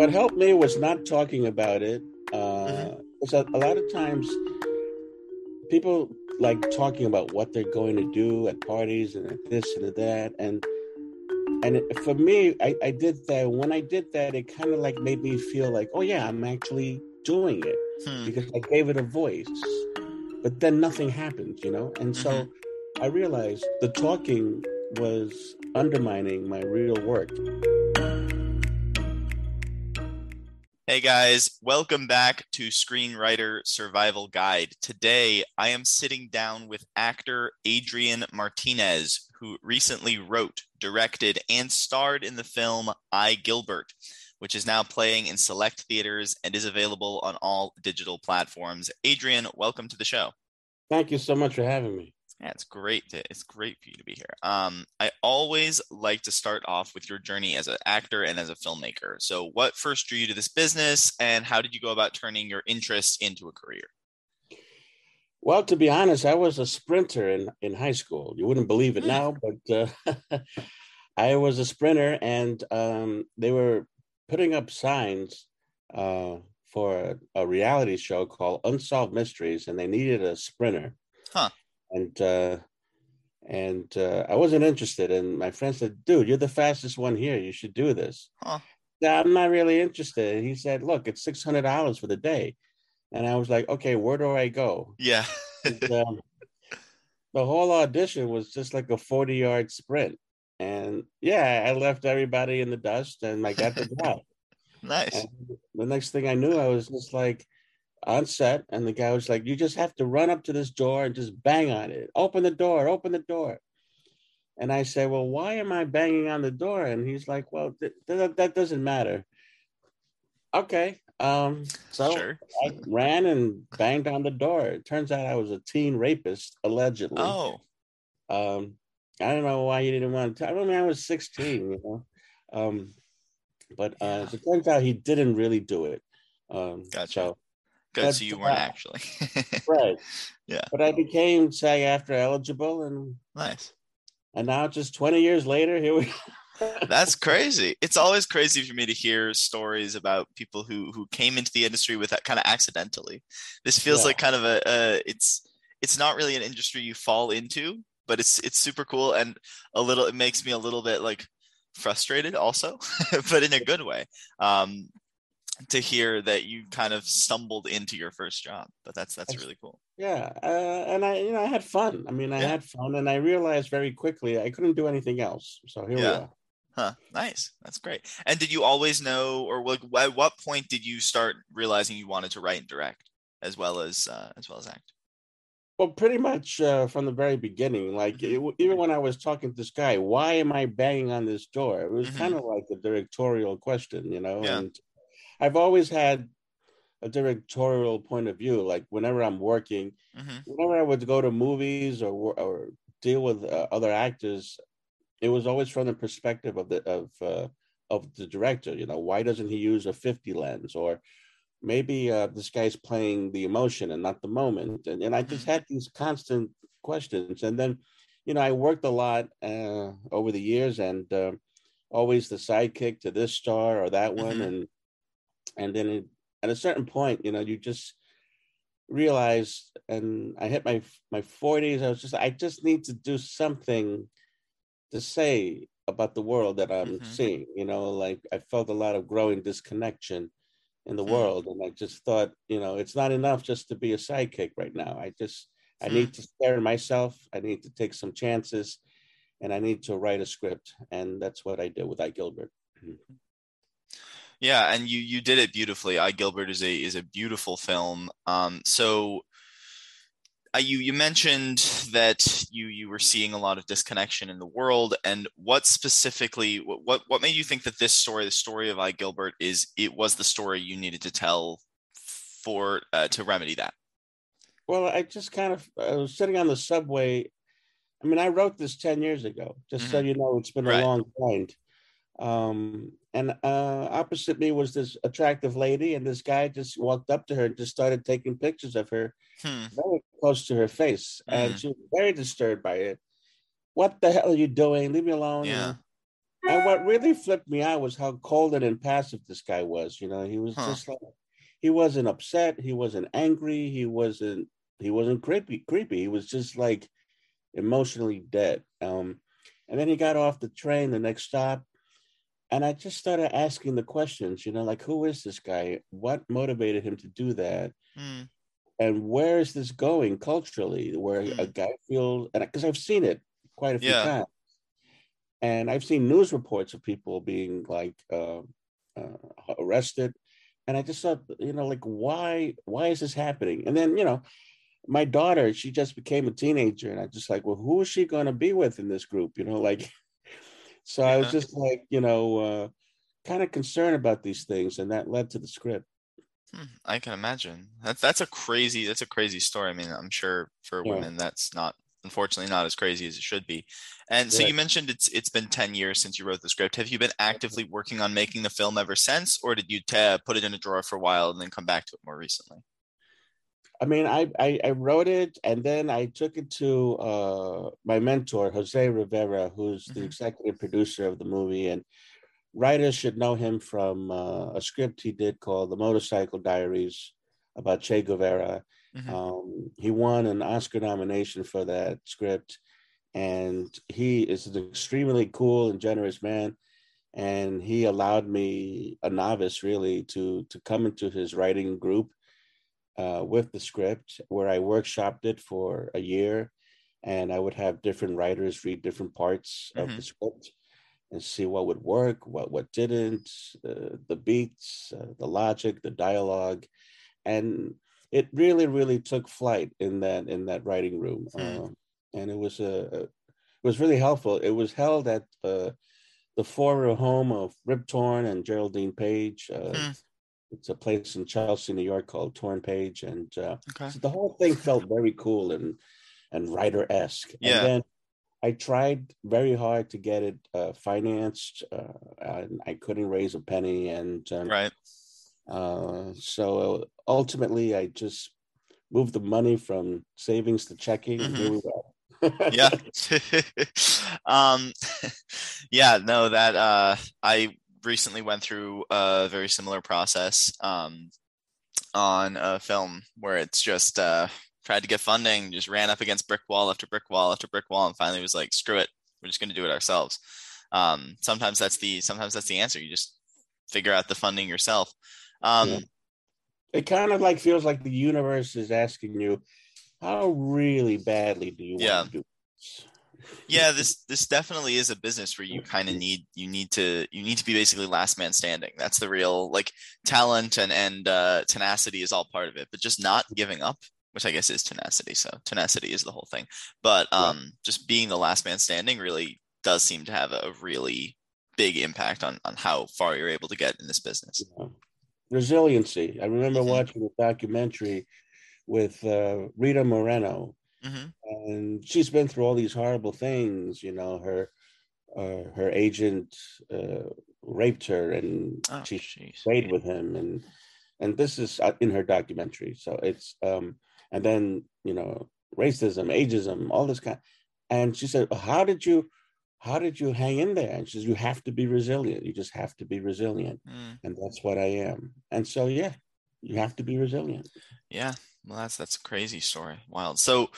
what helped me was not talking about it. Uh, Mhm. Because a, a lot of times people like talking about what they're going to do at parties and at this and at that. And and it, for me, I, I did that. When I did that, it kind of like made me feel like, oh yeah, I'm actually doing it Hmm. because I gave it a voice. But then nothing happened, you know? And so I realized the talking was undermining my real work. Hey guys, welcome back to Screenwriter Survival Guide. Today I am sitting down with actor Adrian Martinez, who recently wrote, directed, and starred in the film iGilbert, which is now playing in select theaters and is available on all digital platforms. Adrian, welcome to the show. Thank you so much for having me. Yeah, it's great. To, it's great for you to be here. Um, I always like to start off with your journey as an actor and as a filmmaker. So, what first drew you to this business, and how did you go about turning your interest into a career? Well, to be honest, I was a sprinter in, in high school. You wouldn't believe it Hmm. now, but uh, I was a sprinter, and um, they were putting up signs uh, for a, a reality show called Unsolved Mysteries, and they needed a sprinter. Huh. And uh, and uh, I wasn't interested. And my friend said, "Dude, you're the fastest one here. You should do this." Huh. I'm not really interested. He said, "Look, it's six hundred dollars for the day," and I was like, "Okay, where do I go?" Yeah. And, um, the whole audition was just like a 40 yard sprint. And yeah, I left everybody in the dust and I got the job. nice. And the next thing I knew, I was just like on set, and the guy was like, You just have to run up to this door and just bang on it. Open the door, open the door. And I said, Well, why am I banging on the door? And he's like, Well, th- th- that doesn't matter. Okay. Um, so sure. I ran and banged on the door. It turns out I was a teen rapist, allegedly. Oh, Um, I don't know why he didn't want to. Tell. I mean, I was 16, you know. Um, but uh, Yeah. it turns out, he didn't really do it. Um, Gotcha. So, good. So you weren't uh, actually. right. Yeah. But I became SAG-AFTRA eligible, and nice. and now just 20 years later, here we. That's crazy. It's always crazy for me to hear stories about people who who came into the industry with that kind of accidentally. This feels Yeah. like kind of a, a it's it's not really an industry you fall into, but it's it's super cool and a little it makes me a little bit like frustrated also, but in a good way. Um to hear that you kind of stumbled into your first job, but that's that's really cool. yeah, uh, and I, you know, I had fun. I mean, I Yeah. had fun, and I realized very quickly I couldn't do anything else. So here we Yeah. are. Huh, nice. That's great. And did you always know, or like, at what point did you start realizing you wanted to write and direct, as well as uh, as well as act? Well, pretty much uh, from the very beginning. Like it, even when I was talking to this guy, why am I banging on this door? It was Mhm. kind of like a directorial question, you know. Yeah. And I've always had a directorial point of view. Like whenever I'm working, hmm whenever I would go to movies or or deal with uh, other actors, it was always from the perspective of the of uh, of the director. You know, why doesn't he use a fifty lens or maybe uh, this guy's playing the emotion and not the moment. And, and I just Mhm. had these constant questions. And then, you know, I worked a lot uh, over the years and uh, always the sidekick to this star or that one. Mhm. And and then it, at a certain point, you know, you just realize, and I hit my my 40s, I was just, I just need to do something to say about the world that I'm Mhm. seeing. You know, like I felt a lot of growing disconnection in the Hmm. world, and I just thought, you know, it's not enough just to be a sidekick right now. I just, I Hmm. need to stare at myself. I need to take some chances, and I need to write a script, and that's what I did with iGilbert. Yeah, and you you did it beautifully. iGilbert is a is a beautiful film. Um, so. Uh, you you mentioned that you you were seeing a lot of disconnection in the world, and what specifically what what, what made you think that this story, the story of iGilbert, is it was the story you needed to tell for uh, to remedy that? Well, I just kind of I was sitting on the subway. I mean, I wrote this 10 years ago, just so you know, it's been Right. a long time. Um, and uh, opposite me was this attractive lady, and this guy just walked up to her and just started taking pictures of her Hmm. very close to her face. And Mhm. she was very disturbed by it. What the hell are you doing? Leave me alone. Yeah. and what really flipped me out was how cold and impassive this guy was. You know, he was Huh. just like he wasn't upset, he wasn't angry, he wasn't he wasn't creepy creepy. He was just like emotionally dead. Um, and then he got off the train the next stop, and I just started asking the questions. You know, like who is this guy? What motivated him to do that? Hmm. And where is this going culturally? Where a Hmm. guy feels, and because I've seen it quite a few Yeah. times and I've seen news reports of people being like uh, uh, arrested, and I just thought, you know, like why why is this happening? And then you know, my daughter, she just became a teenager, and I just like, well, who is she going to be with in this group? You know, like, so I was just like, you know, uh, kind of concerned about these things, and that led to the script. Hmm, I can imagine. That's that's a crazy that's a crazy story. I mean, I'm sure for Yeah. women that's not unfortunately not as crazy as it should be. And so Right. you mentioned it's it's been 10 years since you wrote the script. Have you been actively working on making the film ever since or did you ta put it in a drawer for a while and then come back to it more recently? I mean, I, I I wrote it, and then I took it to uh, my mentor, Jose Rivera, who's the Mhm. executive producer of the movie, and writers should know him from uh, a script he did called "The Motorcycle Diaries" about Che Guevara. Mhm. Um, he won an Oscar nomination for that script, and he is an extremely cool and generous man. And he allowed me, a novice, really, to to come into his writing group uh, with the script, where I workshopped it for a year, and I would have different writers read different parts of Mhm. the script and see what would work, what what didn't, uh, the beats, uh, the logic, the dialogue, and it really really took flight in that in that writing room, Hmm. uh, and it was a, it was really helpful. It was held at uh, the former home of Rip Torn and Geraldine Page. Uh, Hmm. It's a place in Chelsea, New York, called Torn Page, and uh, Okay. so the whole thing felt very cool and and writer esque. Yeah. And then I tried very hard to get it uh, financed, uh, and I couldn't raise a penny. And um, Right. uh, so ultimately, I just moved the money from savings to checking, and here we go. yeah um yeah no that uh i recently went through a very similar process um on a film where it's just uh tried to get funding just ran up against brick wall after brick wall after brick wall and finally was like screw it we're just going to do it ourselves um sometimes that's the sometimes that's the answer you just figure out the funding yourself um Yeah. it kind of like feels like the universe is asking you, how really badly do you want Yeah. to do this? Yeah this this definitely is a business where you kind of need you need to you need to be basically last man standing that's the real like talent and and uh tenacity is all part of it but just not giving up which i guess is tenacity so tenacity is the whole thing but Yeah. um just being the last man standing really does seem to have a really big impact on on how far you're able to get in this business know. resiliency. I remember Mhm. watching a documentary with uh, Rita Moreno, hmm and she's been through all these horrible things. You know, her uh, her agent uh, raped her, and oh she jeez stayed with him, and and this is uh, in her documentary. So it's um, and then you know racism, ageism, all this kind. And she said, "How did you?" How did you hang in there? And she says, You have to be resilient. You just have to be resilient Mm, and that's what I am. And so, yeah, you have to be resilient. yeah well that's that's a crazy story. Wild. So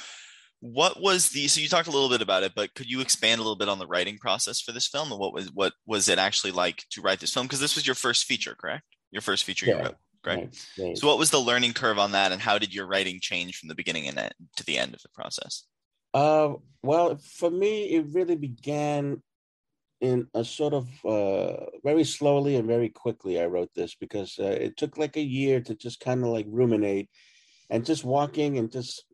what was the so you talked a little bit about it but could you expand a little bit on the writing process for this film? And what was what was it actually like to write this film? Because this was your first feature correct? Your first feature you wrote Great. Right, right. so what was the learning curve on that and how did your writing change from the beginning and end, to the end of the process? Uh, well, for me, it really began in a sort of uh, very slowly and very quickly. I wrote this because uh, it took like a year to just kind of like ruminate and just walking and just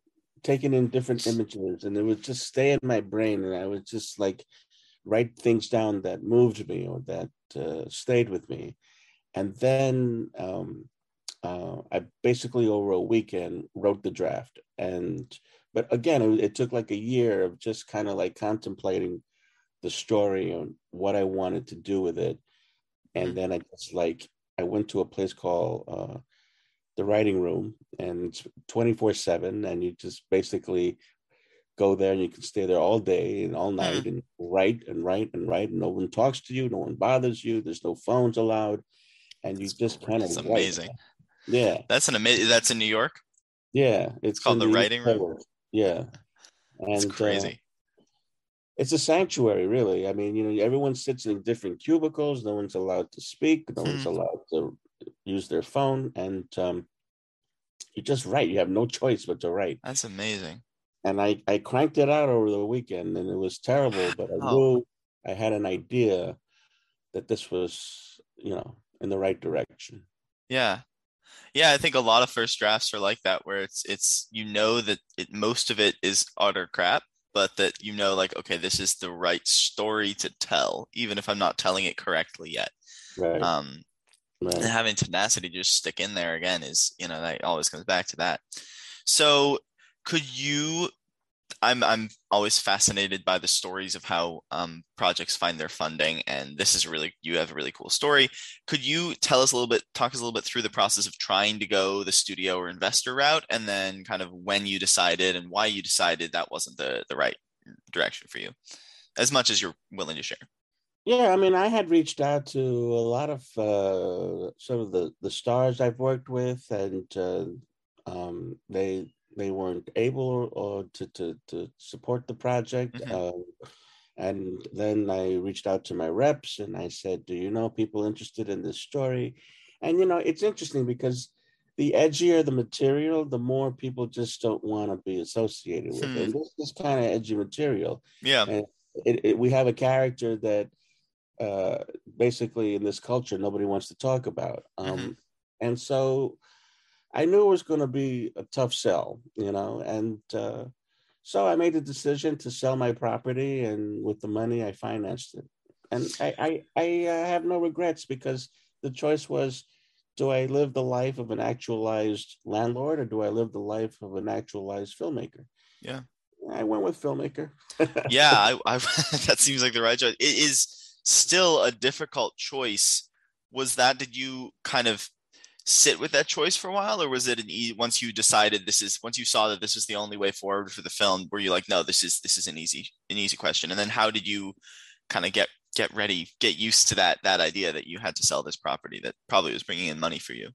taking in different images, and it would just stay in my brain, and I would just like write things down that moved me or that uh, stayed with me, and then um, uh, I basically over a weekend wrote the draft. And but again it, it took like a year of just kind of like contemplating the story and what i wanted to do with it. And Mhm. then i just like i went to a place called uh, the writing room and it's 24 7 and you just basically go there and you can stay there all day and all night Hmm. and write and write and write. And no one talks to you, no one bothers you. There's no phones allowed, and you just kind of It's amazing. Yeah, That's an amazing. That's in New York. yeah. It's, called in the writing room? Yeah, and It's uh, crazy. it's a sanctuary, really. I mean, you know, everyone sits in different cubicles. No one's allowed to speak. No one's Hmm. allowed to use their phone, and um, you just write. You have no choice but to write. That's amazing. And I I cranked it out over the weekend, and it was terrible. But I Wow. knew I had an idea that this was, you know, in the right direction. Yeah. Yeah, I think a lot of first drafts are like that where it's it's you know that it most of it is utter crap, but that you know like okay, this is the right story to tell, even if I'm not telling it correctly yet. Right. Um and having tenacity just stick in there again is, you know, that always comes back to that. So could you I'm I'm always fascinated by the stories of how um, projects find their funding, and this is really you have a really cool story. Could you tell us a little bit, talk us a little bit through the process of trying to go the studio or investor route, and then kind of when you decided and why you decided that wasn't the the right direction for you, as much as you're willing to share. Yeah, I mean, I had reached out to a lot of uh, some of the the stars I've worked with, and uh, um, they they weren't able or, to, to to support the project. Mhm. Um, and then I reached out to my reps, and I said, "Do you know people interested in this story?" And you know, it's interesting because the edgier the material, the more people just don't want to be associated with Hmm. it. And this is kind of edgy material Yeah, it, it, we have a character that uh, basically in this culture nobody wants to talk about um, Mhm. and so i knew it was going to be a tough sell you know and uh, so i made a decision to sell my property and with the money i financed it and i i, I uh, have no regrets because the choice was do i live the life of an actualized landlord or do i live the life of an actualized filmmaker Yeah. i went with filmmaker yeah, I, I that seems like the right choice. It is still a difficult choice. Was that did you kind of sit with that choice for a while, or was it an e- once you decided this is once you saw that this was the only way forward for the film? Were you like, no, this is this is an easy an easy question? And then how did you kind of get get ready, get used to that that idea that you had to sell this property that probably was bringing in money for you?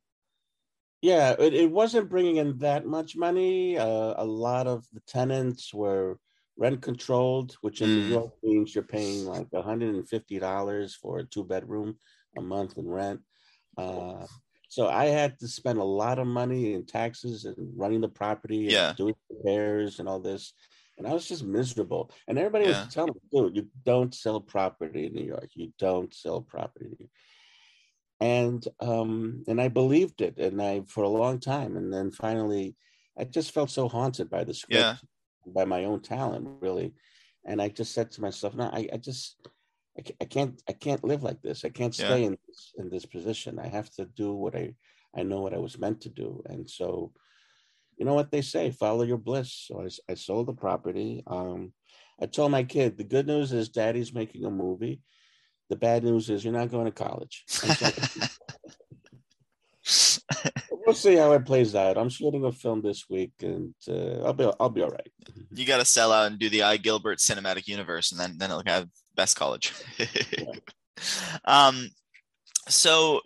Yeah, it, it wasn't bringing in that much money. Uh, a lot of the tenants were rent controlled, which in Mm. New York means you're paying like $150 for a two bedroom a month in rent. Uh, so I had to spend a lot of money in taxes and running the property and Yeah. doing repairs and all this. And I was just miserable. And everybody Yeah. was telling me, dude, you don't sell property in New York. You don't sell property. in New York." And um, and I believed it, and I for a long time, and then finally, I just felt so haunted by the script, Yeah. By my own talent, really. And I just said to myself, no, I, I just, I, I can't, I can't live like this. I can't Yeah. stay in this, in this position. I have to do what I, I know what I was meant to do. And so, you know what they say, follow your bliss. So I sold the property. Um, I told my kid, the good news is daddy's making a movie. The bad news is you're not going to college. So- we'll see how it plays out. I'm shooting a film this week, and uh, I'll be I'll be all right. you got to sell out and do the iGilbert cinematic universe, and then then it'll have best college. um, so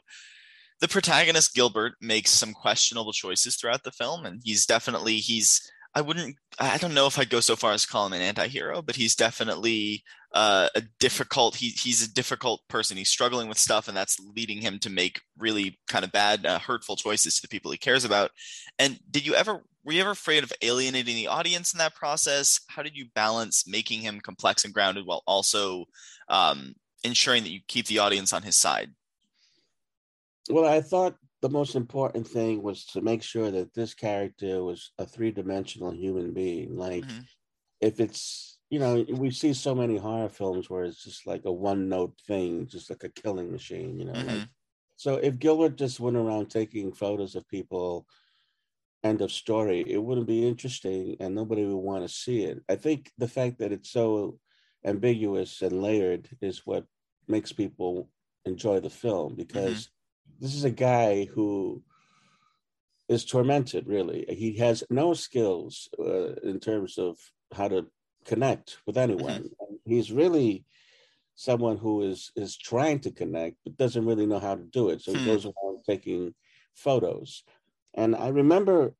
the protagonist Gilbert makes some questionable choices throughout the film, and he's definitely he's. I wouldn't. I don't know if I'd go so far as to call him an anti-hero, but he's definitely uh, a difficult. He he's a difficult person. He's struggling with stuff, and that's leading him to make really kind of bad, uh, hurtful choices to the people he cares about. And did you ever were you ever afraid of alienating the audience in that process? How did you balance making him complex and grounded while also um, ensuring that you keep the audience on his side? Well, I thought the most important thing was to make sure that this character was a three dimensional human being. Like, Mhm. if it's you know, we see so many horror films where it's just like a one note thing, just like a killing machine. You know, like Mhm. So if Gilbert just went around taking photos of people, end of story, it wouldn't be interesting and nobody would want to see it. I think the fact that it's so ambiguous and layered is what makes people enjoy the film because this is a guy who is tormented really he has no skills uh, in terms of how to connect with anyone. Mm-hmm. He's really someone who is is trying to connect but doesn't really know how to do it. So he hmm. goes around taking photos. And I remember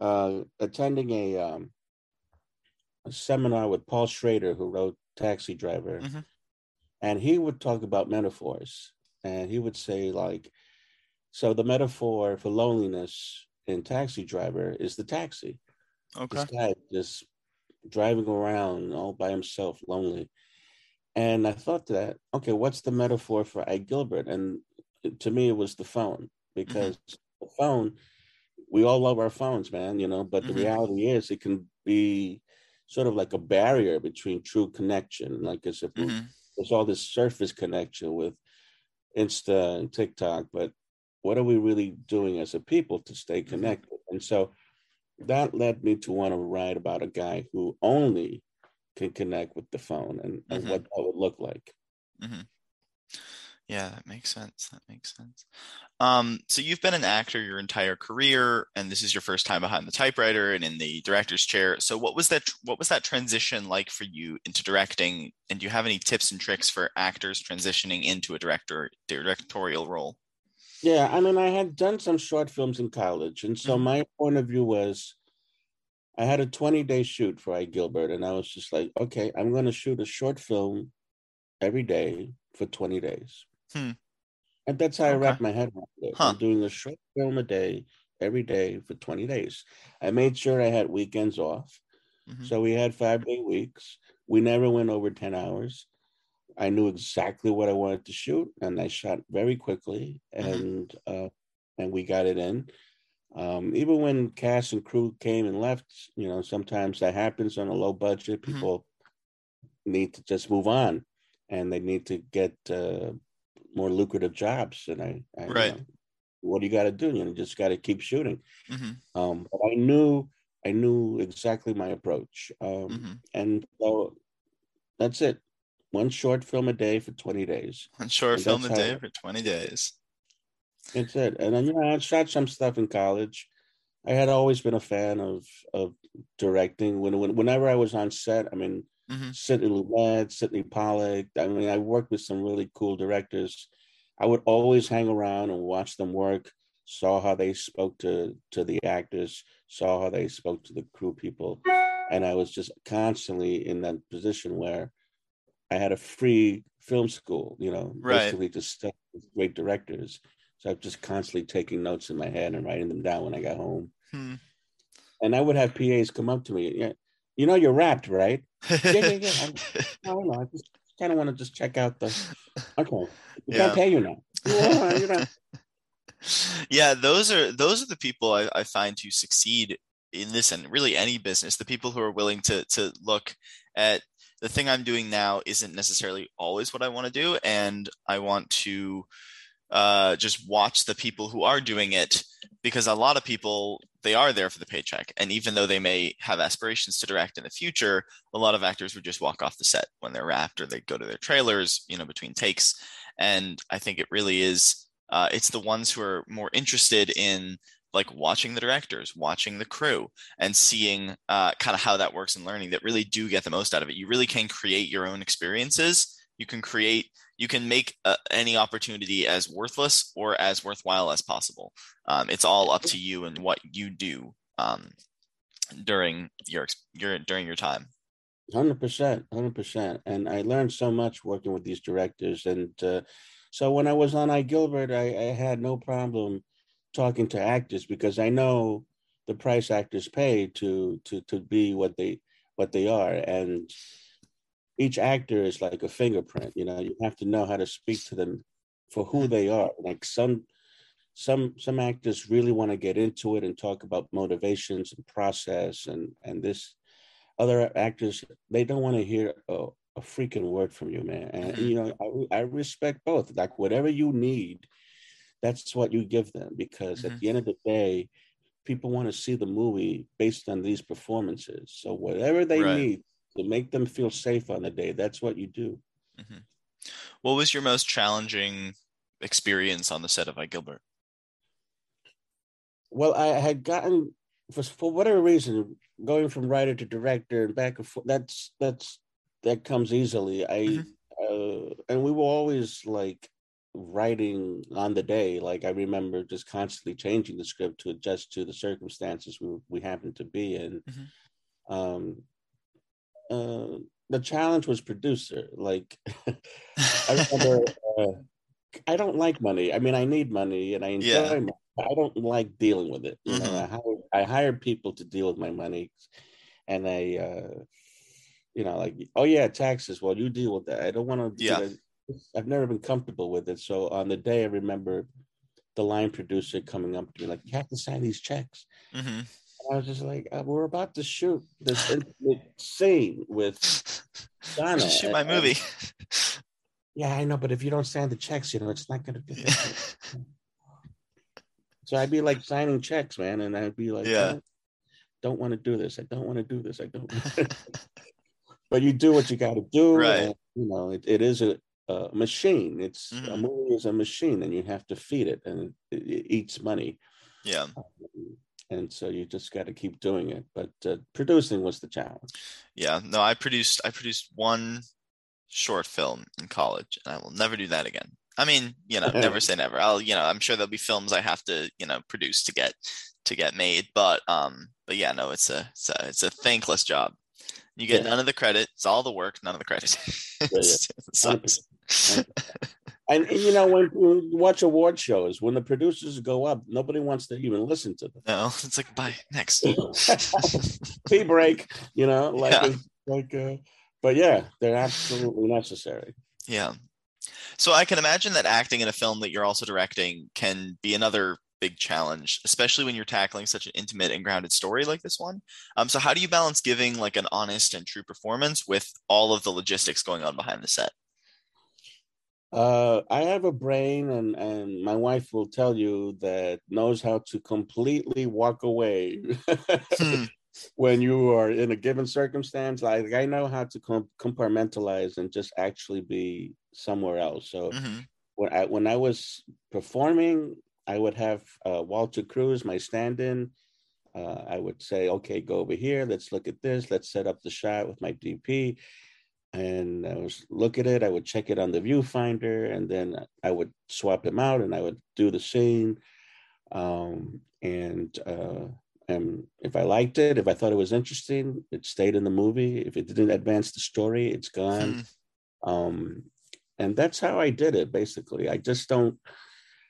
uh, attending a, um, a seminar with Paul Schrader, who wrote Taxi Driver, mm-hmm. and he would talk about metaphors, and he would say like, so the metaphor for loneliness in Taxi Driver is the taxi. Okay. This guy just driving around all by himself, lonely. And I thought that, okay, what's the metaphor for iGilbert? And to me, it was the phone mm-hmm. because mm-hmm. the phone, we all love our phones, man, you know, but mm-hmm. the reality is it can be sort of like a barrier between true connection. Like as if mm-hmm. there's all this surface connection with Insta and TikTok, but what are we really doing as a people to stay mm-hmm. connected? And so that led me to want to write about a guy who only can connect with the phone and, and mm-hmm. what that would look like. Mm-hmm. Yeah, that makes sense. That makes sense. Um, so you've been an actor your entire career, and this is your first time behind the typewriter and in the director's chair. So what was that? What was that transition like for you into directing? And do you have any tips and tricks for actors transitioning into a director directorial role? Yeah, I mean, I had done some short films in college, and so mm-hmm. my point of view was I had a 20 day shoot for iGilbert, and I was just like, okay, I'm going to shoot a short film every day for 20 days. Hmm. And that's how okay. I wrapped my head around it. Huh. I'm doing a short film a day every day for 20 days. I made sure I had weekends off. Mm-hmm. So we had five day weeks. We never went over 10 hours. I knew exactly what I wanted to shoot, and I shot very quickly, mm-hmm. and mm-hmm. uh, and we got it in. Um, even when cast and crew came and left, you know, sometimes that happens on a low budget. Mm-hmm. People mm-hmm. need to just move on, and they need to get uh, more lucrative jobs. And I, I right. You know, what do you got to do? You know, just got to keep shooting. Mm-hmm. Um, but I knew, I knew exactly my approach, um, mm-hmm. and so that's it. One short film a day for twenty days. One short film a day for twenty days. That's it. And then you know, I shot some stuff in college. I had always been a fan of of directing. When, when whenever I was on set, I mean, mm-hmm. Sidney Lumet, Sydney Pollack. I mean, I worked with some really cool directors. I would always hang around and watch them work. Saw how they spoke to to the actors. Saw how they spoke to the crew people, and I was just constantly in that position where I had a free film school. You know, right. basically to study with great directors so I'm just constantly taking notes in my head and writing them down when I got home. Hmm. And I would have PAs come up to me. Yeah, you know, you're wrapped, right? yeah, yeah, yeah. I, don't know. I just kind of want to just check out the. Okay, we yeah. can't pay you now. you know. yeah, those are those are the people I, I find who succeed in this and really any business. The people who are willing to to look at the thing I'm doing now isn't necessarily always what I want to do, and I want to uh, just watch the people who are doing it because a lot of people they are there for the paycheck and even though they may have aspirations to direct in the future a lot of actors would just walk off the set when they're wrapped or they go to their trailers you know between takes and i think it really is uh, it's the ones who are more interested in like watching the directors watching the crew and seeing uh, kind of how that works and learning that really do get the most out of it you really can create your own experiences you can create you can make uh, any opportunity as worthless or as worthwhile as possible. Um, it's all up to you and what you do um, during your your during your time. Hundred percent, hundred percent. And I learned so much working with these directors. And uh, so when I was on iGilbert, I, I had no problem talking to actors because I know the price actors pay to to to be what they what they are. And each actor is like a fingerprint you know you have to know how to speak to them for who they are. Like some some some actors really want to get into it and talk about motivations and process and and this. Other actors they don't want to hear a, a freaking word from you man. And you know I, I respect both. Like whatever you need that's what you give them because mm-hmm. at the end of the day people want to see the movie based on these performances so whatever they right. need to make them feel safe on the day. That's what you do. Mm-hmm. What was your most challenging experience on the set of iGilbert? Well, I had gotten for, for whatever reason, going from writer to director and back and forth, that's that's that comes easily. I mm-hmm. uh, and we were always like writing on the day. Like I remember just constantly changing the script to adjust to the circumstances we we happened to be in. Mm-hmm. Um, uh, the challenge was producer. Like I remember, uh, I don't like money. I mean, I need money and I enjoy yeah. money. I don't like dealing with it. You mm-hmm. know, I hired, I hired people to deal with my money, and I, uh, you know, like, oh yeah, taxes. Well, you deal with that. I don't want to. Yeah. I've never been comfortable with it. So on the day, I remember the line producer coming up to me like, "You have to sign these checks." Mm-hmm. I was just like, uh, "We're about to shoot this intimate scene with Donna. shoot my movie." yeah, I know, but if you don't sign the checks, you know, it's not going to be. so I'd be like signing checks, man, and I'd be like, "Yeah, don't, don't want to do this. I don't want to do this. I don't." but you do what you got to do, right? And, you know, it, it is a a machine. It's mm-hmm. a movie is a machine, and you have to feed it, and it, it eats money. Yeah. Um, and so you just got to keep doing it. But uh, producing was the challenge. Yeah. No, I produced. I produced one short film in college, and I will never do that again. I mean, you know, never say never. I'll, you know, I'm sure there'll be films I have to, you know, produce to get to get made. But um, but yeah, no, it's a it's a, it's a thankless job. You get yeah. none of the credit. It's all the work, none of the credit. Yeah, yeah. sucks and you know when, when, you watch award shows when the producers go up nobody wants to even listen to them. No it's like bye next. Tea break you know like yeah. like uh, but yeah they're absolutely necessary. Yeah. So i can imagine that acting in a film that you're also directing can be another big challenge especially when you're tackling such an intimate and grounded story like this one. Um, so how do you balance giving like an honest and true performance with all of the logistics going on behind the set uh, I have a brain, and and my wife will tell you that knows how to completely walk away hmm. when you are in a given circumstance. Like I know how to compartmentalize and just actually be somewhere else. So mm-hmm. when I when I was performing, I would have uh, Walter Cruz, my stand-in. Uh, I would say, okay, go over here. Let's look at this. Let's set up the shot with my DP and I was look at it. I would check it on the viewfinder, and then I would swap him out, and I would do the same. Um, and uh, and if I liked it, if I thought it was interesting, it stayed in the movie. If it didn't advance the story, it's gone. Hmm. Um, and that's how I did it. Basically, I just don't.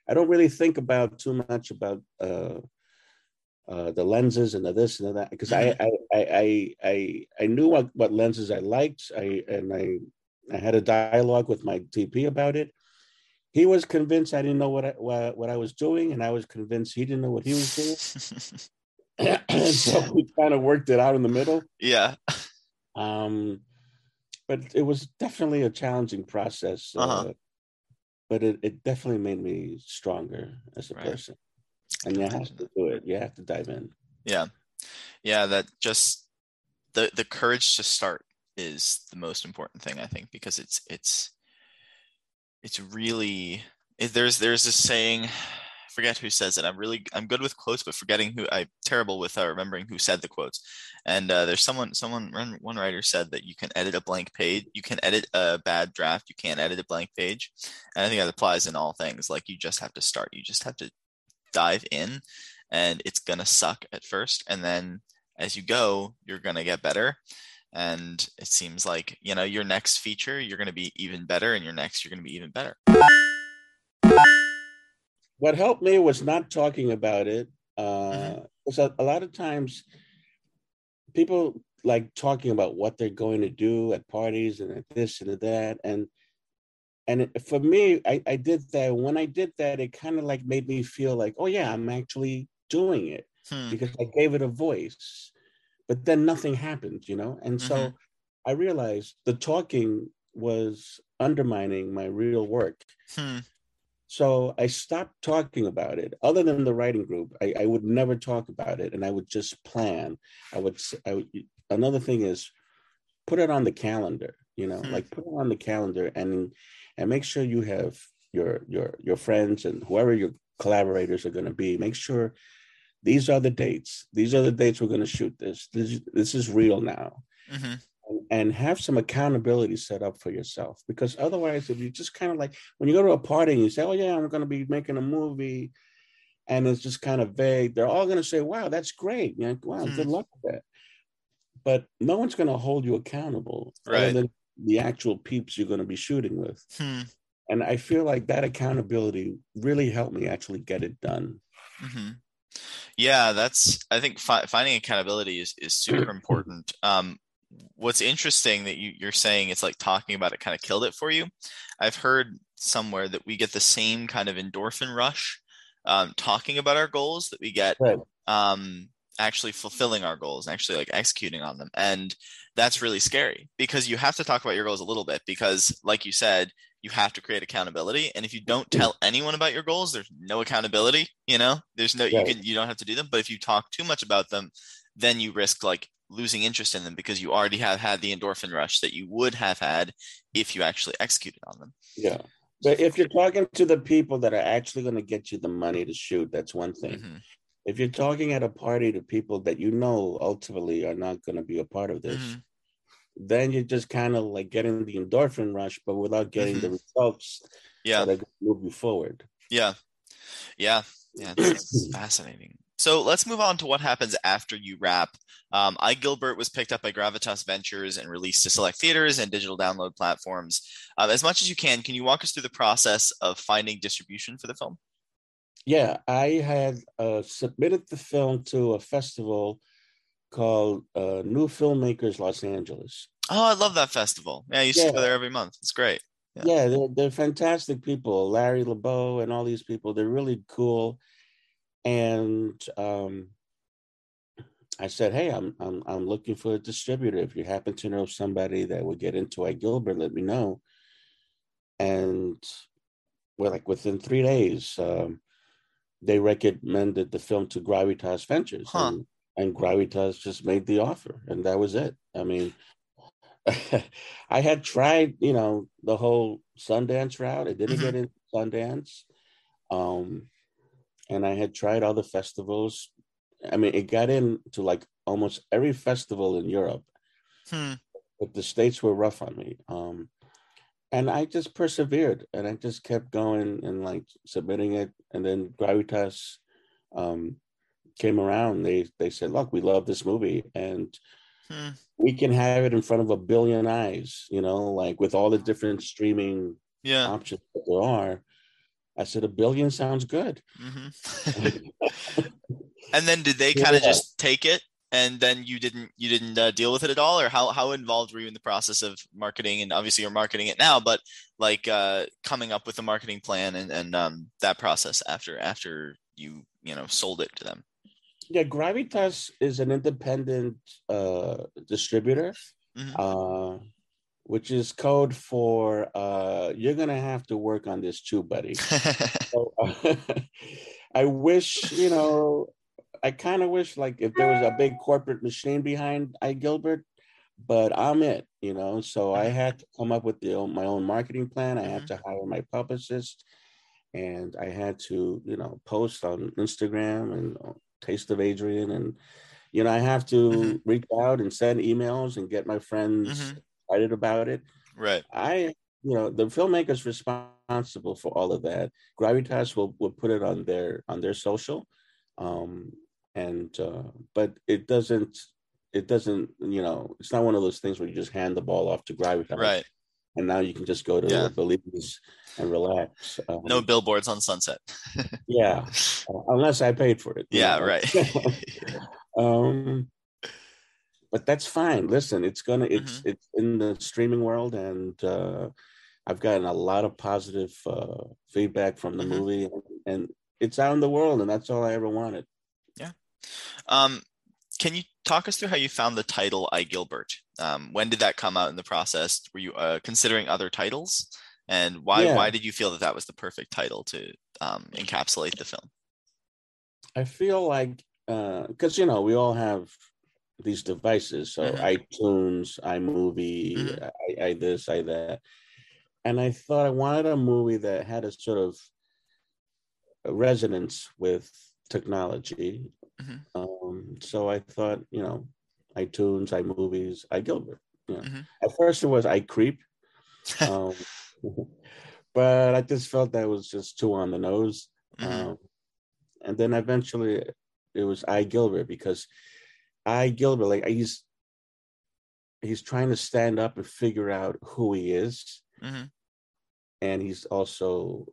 I don't really think about too much about uh, uh, the lenses and the this and the that because mm-hmm. I, I I I I knew what, what lenses I liked. I and I I had a dialogue with my DP about it. He was convinced I didn't know what I what, what I was doing, and I was convinced he didn't know what he was doing. so we kind of worked it out in the middle. Yeah. Um, but it was definitely a challenging process. Uh-huh. Uh, but it, it definitely made me stronger as a right. person and you have to do it. You have to dive in. Yeah, yeah. That just the the courage to start is the most important thing I think because it's it's it's really there's there's a saying I forget who says it i'm really i'm good with quotes but forgetting who i'm terrible with uh, remembering who said the quotes and uh, there's someone someone one writer said that you can edit a blank page you can edit a bad draft you can't edit a blank page and i think that applies in all things like you just have to start you just have to dive in and it's going to suck at first and then as you go you're going to get better and it seems like you know your next feature you're going to be even better and your next you're going to be even better what helped me was not talking about it uh mm-hmm. a, a lot of times people like talking about what they're going to do at parties and at this and at that and and for me I, I did that when i did that it kind of like made me feel like oh yeah i'm actually doing it hmm. because i gave it a voice but then nothing happened you know and so mm-hmm. i realized the talking was undermining my real work hmm. so i stopped talking about it other than the writing group I, I would never talk about it and i would just plan i would, I would another thing is put it on the calendar you know hmm. like put it on the calendar and and make sure you have your your your friends and whoever your collaborators are going to be make sure these are the dates. These are the dates we're going to shoot this. This, this is real now. Mhm. And, have some accountability set up for yourself because otherwise, if you just kind of like when you go to a party and you say, Oh, yeah, I'm going to be making a movie, and it's just kind of vague, they're all going to say, Wow, that's great. You know, wow, Hmm. good luck with that. But no one's going to hold you accountable Right. The actual peeps you're going to be shooting with. Hmm. And I feel like that accountability really helped me actually get it done. hmm Yeah, that's. I think fi- finding accountability is is super important. Um, what's interesting that you, you're saying it's like talking about it kind of killed it for you. I've heard somewhere that we get the same kind of endorphin rush um, talking about our goals that we get Right. um, actually fulfilling our goals, actually like executing on them, and that's really scary because you have to talk about your goals a little bit because, like you said, you have to create accountability and if you don't tell anyone about your goals there's no accountability you know there's no Right. you can you don't have to do them but if you talk too much about them then you risk like losing interest in them because you already have had the endorphin rush that you would have had if you actually executed on them Yeah. But if you're talking to the people that are actually going to get you the money to shoot, that's one thing. Mhm. If you're talking at a party to people that you know ultimately are not going to be a part of this, Mhm. then you're just kind of like getting the endorphin rush, but without getting the results yeah. that are going to move you forward. yeah. Yeah. Yeah it's fascinating. So let's move on to what happens after you wrap um, iGilbert was picked up by gravitas ventures and released to select theaters and digital download platforms. Um, as much as you can can you walk us through the process of finding distribution for the film Yeah, I had uh, submitted the film to a festival called uh, New Filmmakers Los Angeles. oh i love that festival yeah i used to go there every month it's great Yeah. Yeah, they're, they're fantastic people. Larry Laboe and all these people, they're really cool. And um, I said, hey, I'm, I'm I'm looking for a distributor. If you happen to know somebody that would get into iGilbert, let me know. And we're like within three days, um, they recommended the film to Gravitas Ventures, Huh. and, and Gravitas just made the offer, and that was it. I mean, I had tried, you know, the whole Sundance route. It didn't Mhm. get into Sundance, um, and I had tried all the festivals. I mean, it got into like almost every festival in Europe, Hmm. but the states were rough on me. Um, and I just persevered, and I just kept going and like submitting it. And then Gravitas um, came around. They they said, "Look, we love this movie, and Hmm. we can have it in front of a billion eyes." You know, like with all the different streaming yeah options that there are. I said, "A billion sounds good." hmm and then did they kind of Yeah. just take it and then you didn't you didn't uh, deal with it at all or how how involved were you in the process of marketing and obviously you're marketing it now but like uh coming up with a marketing plan and and um that process after after you you know sold it to them Yeah, Gravitas is an independent uh, distributor, Mhm. uh, which is code for uh, "You're gonna have to work on this too, buddy." So, I wish, you know, I kind of wish like if there was a big corporate machine behind iGilbert, but I'm it, you know. So I had to come up with the, my own marketing plan. I had to hire my publicist, and I had to, you know, post on Instagram and uh, Taste of Adrian, and you know, I have to Mhm. reach out and send emails and get my friends Mhm. excited about it. right I, you know, the filmmakers responsible for all of that. Gravitas will will put it on their on their social, um, and uh, but it doesn't. It doesn't, you know, it's not one of those things where you just hand the ball off to Gravitas, right And now you can just go to Yeah. Belize and relax. Um, no billboards on sunset yeah, unless I paid for it. yeah know. right um, but that's fine. Listen, it's gonna it's Mm-hmm. it's in the streaming world, and uh, I've gotten a lot of positive uh, feedback from the Mhm. movie, and it's out in the world, and that's all I ever wanted. Um can you talk us through how you found the title iGilbert um when did that come out in the process were you uh, considering other titles and why Yeah. why did you feel that that was the perfect title to um, encapsulate the film I feel like because you know we all have these devices, so Mhm. iTunes, iMovie, Mhm. I, I this, I that, and I thought I wanted a movie that had a sort of resonance with technology, Mm-hmm. Um, so I thought, you know, iTunes, iMovies, iGilbert. You know. mm-hmm. At first it was iCreep. um, but I just felt that was just too on the nose. Mm-hmm. Um, and then eventually it was iGilbert because iGilbert, like he's he's trying to stand up and figure out who he is. Mm-hmm. And he's also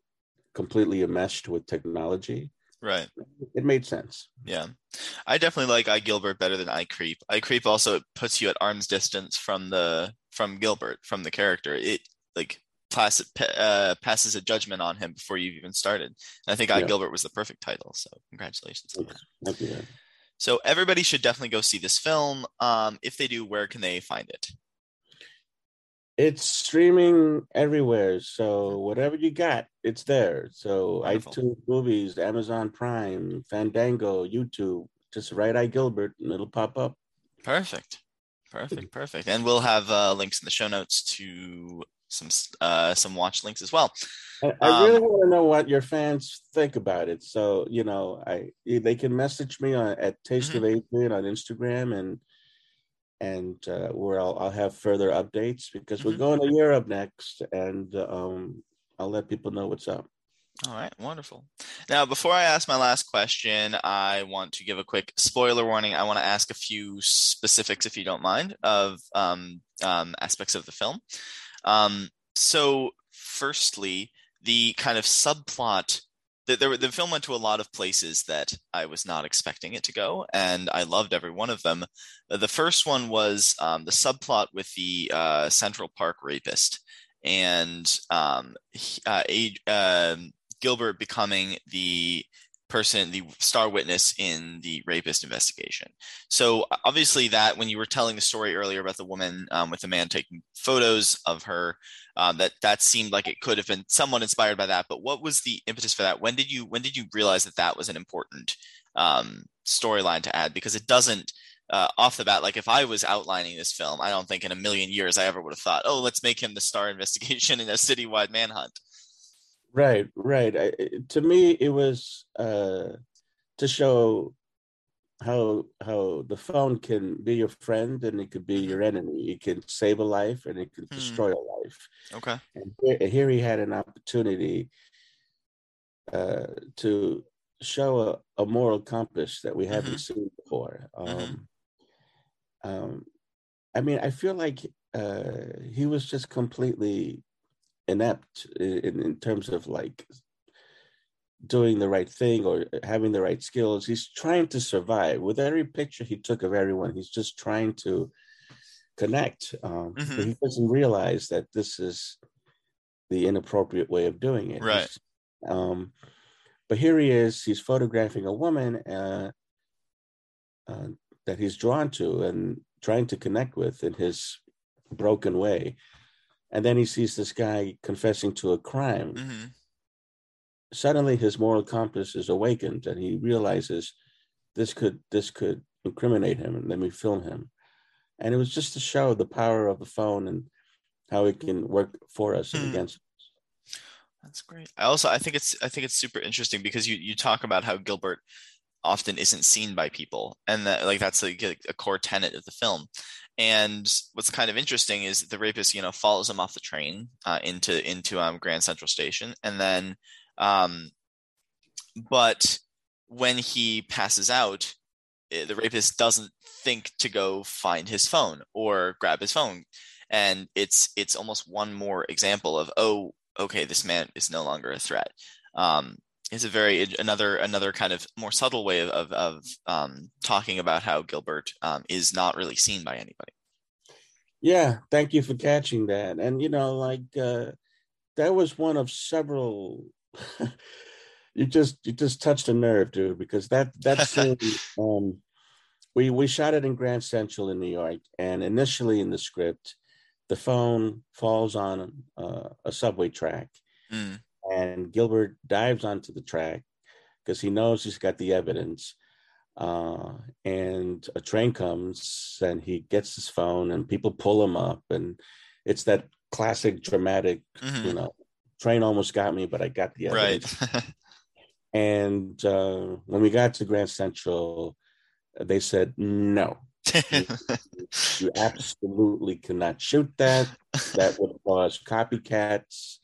completely enmeshed with technology. Right. It made sense. Yeah. I definitely like iGilbert better than iCreep. I Creep also puts you at arm's distance from the from Gilbert, from the character. It like pass, uh, passes a judgment on him before you've even started. And I think yeah. Gilbert was the perfect title. So congratulations. Thank you. So everybody should definitely go see this film. Um, if they do, where can they find it? It's streaming everywhere. So whatever you got, it's there. So Wonderful. iTunes movies, Amazon Prime, Fandango, YouTube. Just write iGilbert and it'll pop up. Perfect. Perfect. Perfect. And we'll have uh, links in the show notes to some uh, some watch links as well. I, I really um, want to know what your fans think about it. So you know, I they can message me on at Taste mm-hmm. of Adrian on Instagram and and uh, where I'll, I'll have further updates because mm-hmm. we're going to Europe next, and um, I'll let people know what's up. All right, wonderful. Now, before I ask my last question, I want to give a quick spoiler warning. I want to ask a few specifics, if you don't mind, of um, um, aspects of the film. Um, so, firstly, the kind of subplot the, the, the, film went to a lot of places that I was not expecting it to go, and I loved every one of them. The first one was um, the subplot with the uh, Central Park rapist and um, uh, uh, Gilbert becoming the person, the star witness in the rapist investigation. So obviously, that when you were telling the story earlier about the woman um, with the man taking photos of her, um, that that seemed like it could have been somewhat inspired by that. But what was the impetus for that? When did you when did you realize that that was an important um, storyline to add? Because it doesn't. Uh, off the bat, like if I was outlining this film, I don't think in a million years I ever would have thought, oh, let's make him the star investigation in a citywide manhunt. Right, right. I, to me, it was uh, to show how how the phone can be your friend and it could be your mm-hmm. enemy. It can save a life and it can hmm. destroy a life. Okay. And here, here he had an opportunity uh, to show a, a, moral compass that we haven't mm-hmm. seen before. Mm-hmm. Um, mm-hmm. um, I mean, I feel like uh, he was just completely inept in, in terms of like doing the right thing or having the right skills. He's trying to survive. With every picture he took of everyone, he's just trying to connect. Um, mm-hmm. He doesn't realize that this is the inappropriate way of doing it. Right. Um, but here he is. He's photographing a woman uh, uh, that he's drawn to and trying to connect with in his broken way and then he sees this guy confessing to a crime. Mm-hmm. Suddenly, his moral compass is awakened, and he realizes this could this could incriminate him, and let me film him. And it was just to show the power of the phone and how it can work for us and hmm. against us. That's great. I also I think it's I think it's super interesting because you you talk about how Gilbert often isn't seen by people and that like that's like a, a core tenet of the film and what's kind of interesting is the rapist, you know, follows him off the train uh, into into um, Grand Central Station, and then, um, but when he passes out, eh, the rapist doesn't think to go find his phone or grab his phone, and it's it's almost one more example of oh, okay, this man is no longer a threat. Um, is a very another another kind of more subtle way of of, of um, talking about how Gilbert um, is not really seen by anybody. Yeah, thank you for catching that. And you know, like uh, that was one of several. you just you just touched a nerve, dude, because that that scene. um, we we shot it in Grand Central in New York, and initially in the script, the phone falls on uh, a subway track. Mm and Gilbert dives onto the track because he knows he's got the evidence. Uh, and a train comes and he gets his phone and people pull him up and it's that classic dramatic, mm-hmm. you know, train almost got me, but I got the evidence. Right. And uh, when we got to Grand Central, they said no. you, you absolutely cannot shoot that. That would cause copycats.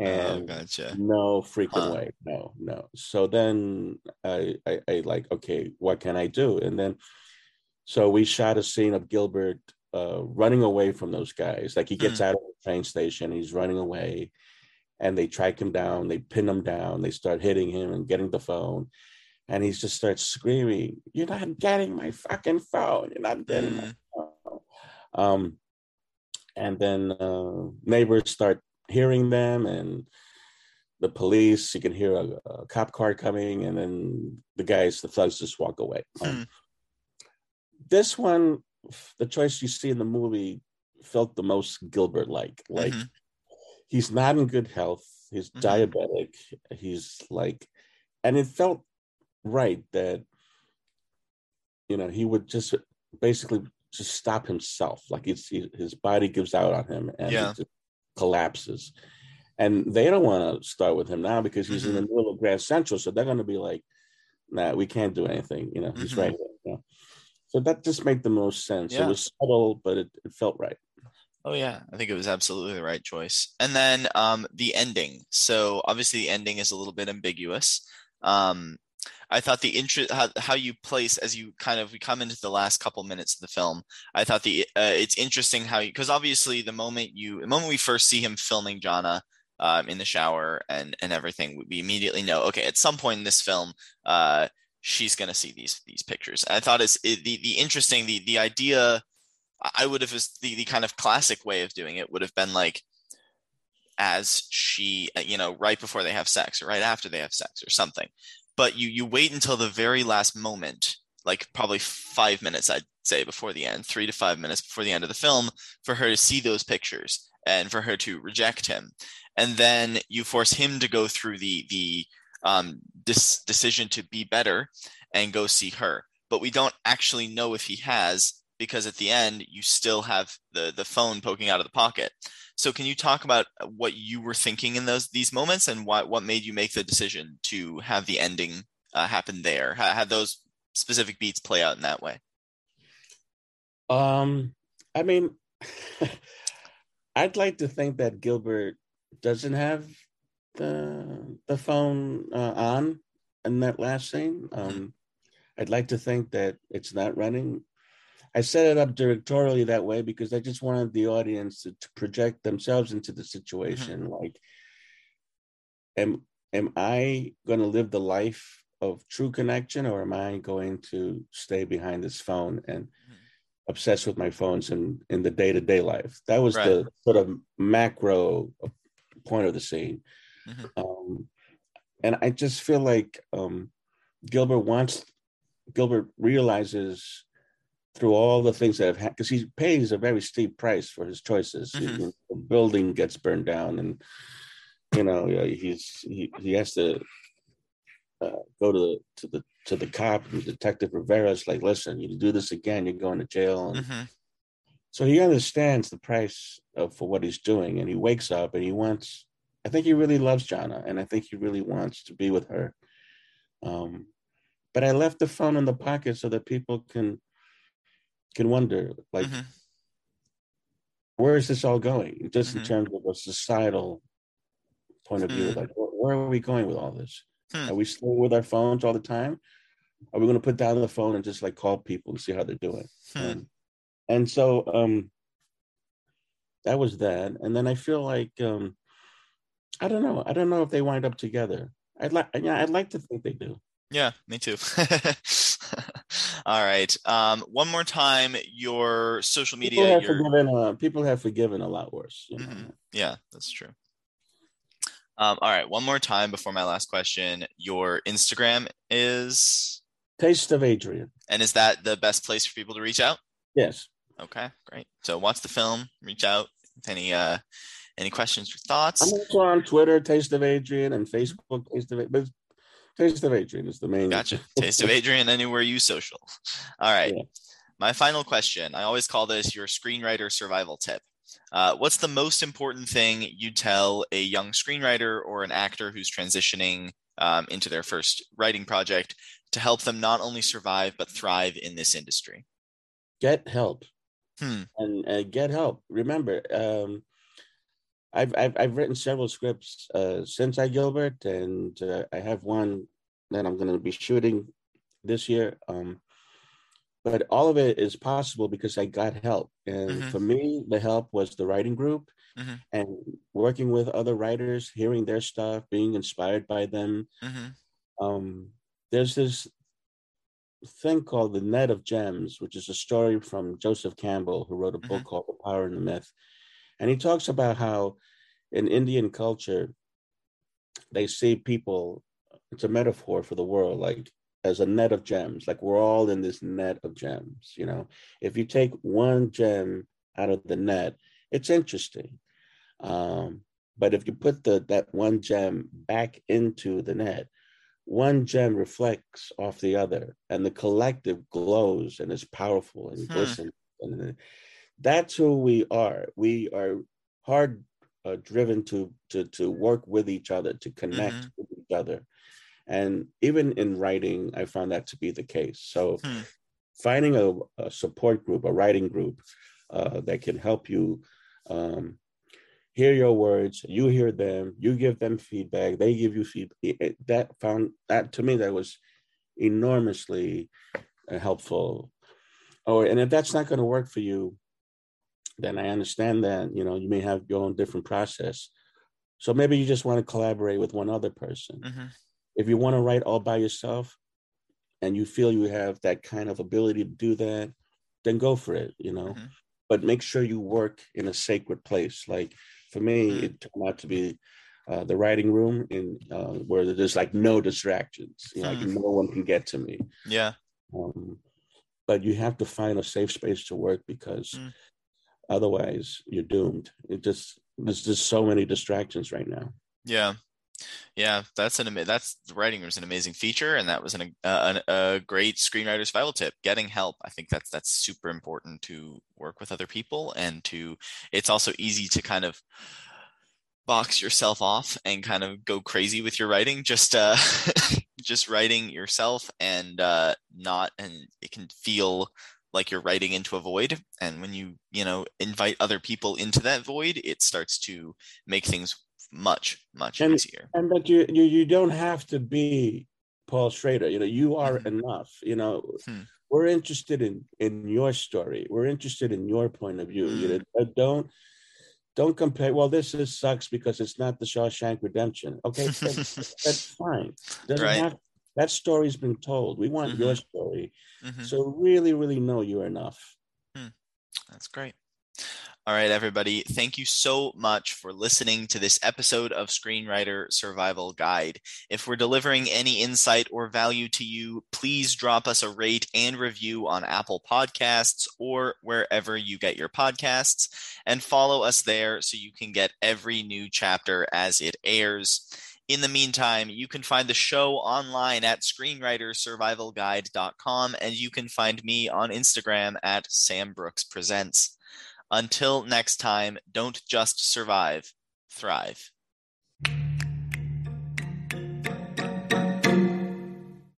Oh, And gotcha. no freaking Huh. way. No, no. So then I, I I like, okay, what can I do? And then so we shot a scene of Gilbert uh running away from those guys. Like he gets out of the train station, he's running away, and they track him down, they pin him down, they start hitting him and getting the phone. And he just starts screaming, You're not getting my fucking phone. You're not getting my Mm, phone. Um and then uh, neighbors start hearing them and the police you can hear a, a cop car coming and then the guys the thugs just walk away Hmm. this one the choice you see in the movie felt the most gilbert like like Mhm. he's not in good health he's Mhm. diabetic he's like and it felt right that you know he would just basically just stop himself like it's he, his body gives out on him and Yeah. just collapses and they don't want to start with him now because he's in the Mm-hmm. middle of grand central so they're going to be like nah we can't do anything you know he's Mhm. right here you know? so that just made the most sense Yeah. it was subtle but it, it felt right Oh yeah, I think it was absolutely the right choice. And then um, the ending. So obviously the ending is a little bit ambiguous. Um, I thought the interest how, how you place as you kind of we come into the last couple minutes of the film. I thought the uh, it's interesting how you because obviously the moment you the moment we first see him filming Jana um, in the shower and and everything, we immediately know okay at some point in this film. Uh, she's gonna see these these pictures. I thought it's it, the the interesting the the idea I would have the, the kind of classic way of doing it would have been like as she uh, you know right before they have sex or right after they have sex or something but you you wait until the very last moment like probably five minutes i'd say before the end three to five minutes before the end of the film for her to see those pictures and for her to reject him and then you force him to go through the the um, this decision to be better and go see her but we don't actually know if he has because at the end you still have the the phone poking out of the pocket. So can you talk about what you were thinking in those these moments and what what made you make the decision to have the ending uh, happen there? Ha- Had those specific beats play out in that way? Um, I mean, I'd like to think that Gilbert doesn't have the the phone uh, on in that last scene. Um, I'd like to think that it's not running. I set it up directorially that way because I just wanted the audience to, to project themselves into the situation. Like, am am I going to live the life of true connection, or am I going to stay behind this phone and obsessed with my phones in in the day to day life? That was the sort of macro point of the scene, Mhm. um, and I just feel like um, Gilbert wants Gilbert realizes through all the things that have happened because he pays a very steep price for his choices. Mhm. The building gets burned down, and you know he's he, he has to uh, go to the to the to the cop and Detective Rivera's like, listen, you do this again, you're going to jail. And hmm so he understands the price of, for what he's doing, and he wakes up and he wants. I think he really loves Jana, and I think he really wants to be with her. Um, but I left the phone in the pocket so that people can can wonder, like, Mhm. where is this all going? Just in Mhm. terms of a societal point of view, Hmm. like, where, are we going with all this? Hmm. Are we still with our phones all the time? Are we going to put down the phone and just like call people and see how they're doing? Hmm. Um, and so um, that was that. And then I feel like um, I don't know. I don't know if they wind up together. I'd like, yeah, I'd like to think they do. Yeah, me too. All right. Um, one more time, your social People media. have Your forgiven. Uh, people have forgiven a lot worse. You know? Mhm. yeah, that's true. Um, all right, one more time before my last question. Your Instagram is, Taste of Adrian. and is that the best place for people to reach out? Yes. Okay, great. So watch the film, reach out with any uh any questions or thoughts. I'm also on Twitter, Taste of Adrian, and Facebook, Taste of Adrian. Taste of Adrian is the main. Gotcha. Taste of Adrian anywhere you social. All right. Yeah. My final question. I always call this your screenwriter survival tip. Uh, what's the most important thing you tell a young screenwriter or an actor who's transitioning um, into their first writing project to help them not only survive but thrive in this industry? Get help. Hmm. And uh, get help. Remember, um, I've, I've, I've written several scripts uh, since iGilbert, and uh, I have one that I'm going to be shooting this year. Um, but all of it is possible because I got help. And mm-hmm. for me, the help was the writing group mm-hmm. and working with other writers, hearing their stuff, being inspired by them. Mm-hmm. Um, there's this thing called The Net of Gems, which is a story from Joseph Campbell, who wrote a book mm-hmm. called The Power and the Myth. And he talks about how in Indian culture, they see people, it's a metaphor for the world, like as a net of gems. Like we're all in this net of gems. You know, if you take one gem out of the net, it's interesting. Um, but if you put the that one gem back into the net, one gem reflects off the other, and the collective glows and is powerful and hmm. glistens. And that's who we are. We are hard uh, driven to to to work with each other, to connect mm-hmm. with each other. And even in writing, I found that to be the case. So hmm. finding a, a, support group, a writing group uh, that can help you um, hear your words, you hear them, you give them feedback, they give you feedback. That found that to me that was enormously uh, helpful. Or and if that's not going to work for you, then I understand that you know you may have your own different process. So maybe you just want to collaborate with one other person. Mm-hmm if you want to write all by yourself and you feel you have that kind of ability to do that, then go for it, you know. Mm-hmm. But make sure you work in a sacred place. Like for me, mm-hmm. it turned out to be uh, the writing room in uh, where there's like no distractions. You know, like no one can get to me. Yeah. Um, but you have to find a safe space to work because mm. Otherwise you're doomed. It just there's just so many distractions right now. Yeah. Yeah, that's an that's writing room is an amazing feature, and that was an, uh, a great screenwriter's survival tip. Getting help, I think that's that's super important to work with other people, and to it's also easy to kind of box yourself off and kind of go crazy with your writing. Just uh, just writing yourself and uh, not, and it can feel like you're writing into a void and when you you know invite other people into that void it starts to make things much much and, easier. And but you you you don't have to be Paul Schrader. You know, you are mm-hmm. enough. You know, hmm. we're interested in in your story. We're interested in your point of view. Mm. You know, mm. don't don't compare. Well, this is sucks because it's not the Shawshank Redemption. Okay, that's, that's fine. Doesn't right. have that story's been told. We want mm-hmm. your story. Mm-hmm. So really, really know you're enough. Hmm. That's great. All right, everybody. Thank you so much for listening to this episode of Screenwriter Survival Guide. If we're delivering any insight or value to you, please drop us a rate and review on Apple Podcasts or wherever you get your podcasts, and follow us there so you can get every new chapter as it airs. In the meantime, you can find the show online at screenwritersurvivalguide.com, and you can find me on Instagram at Sam Brooks Presents. Until next time, don't just survive, thrive.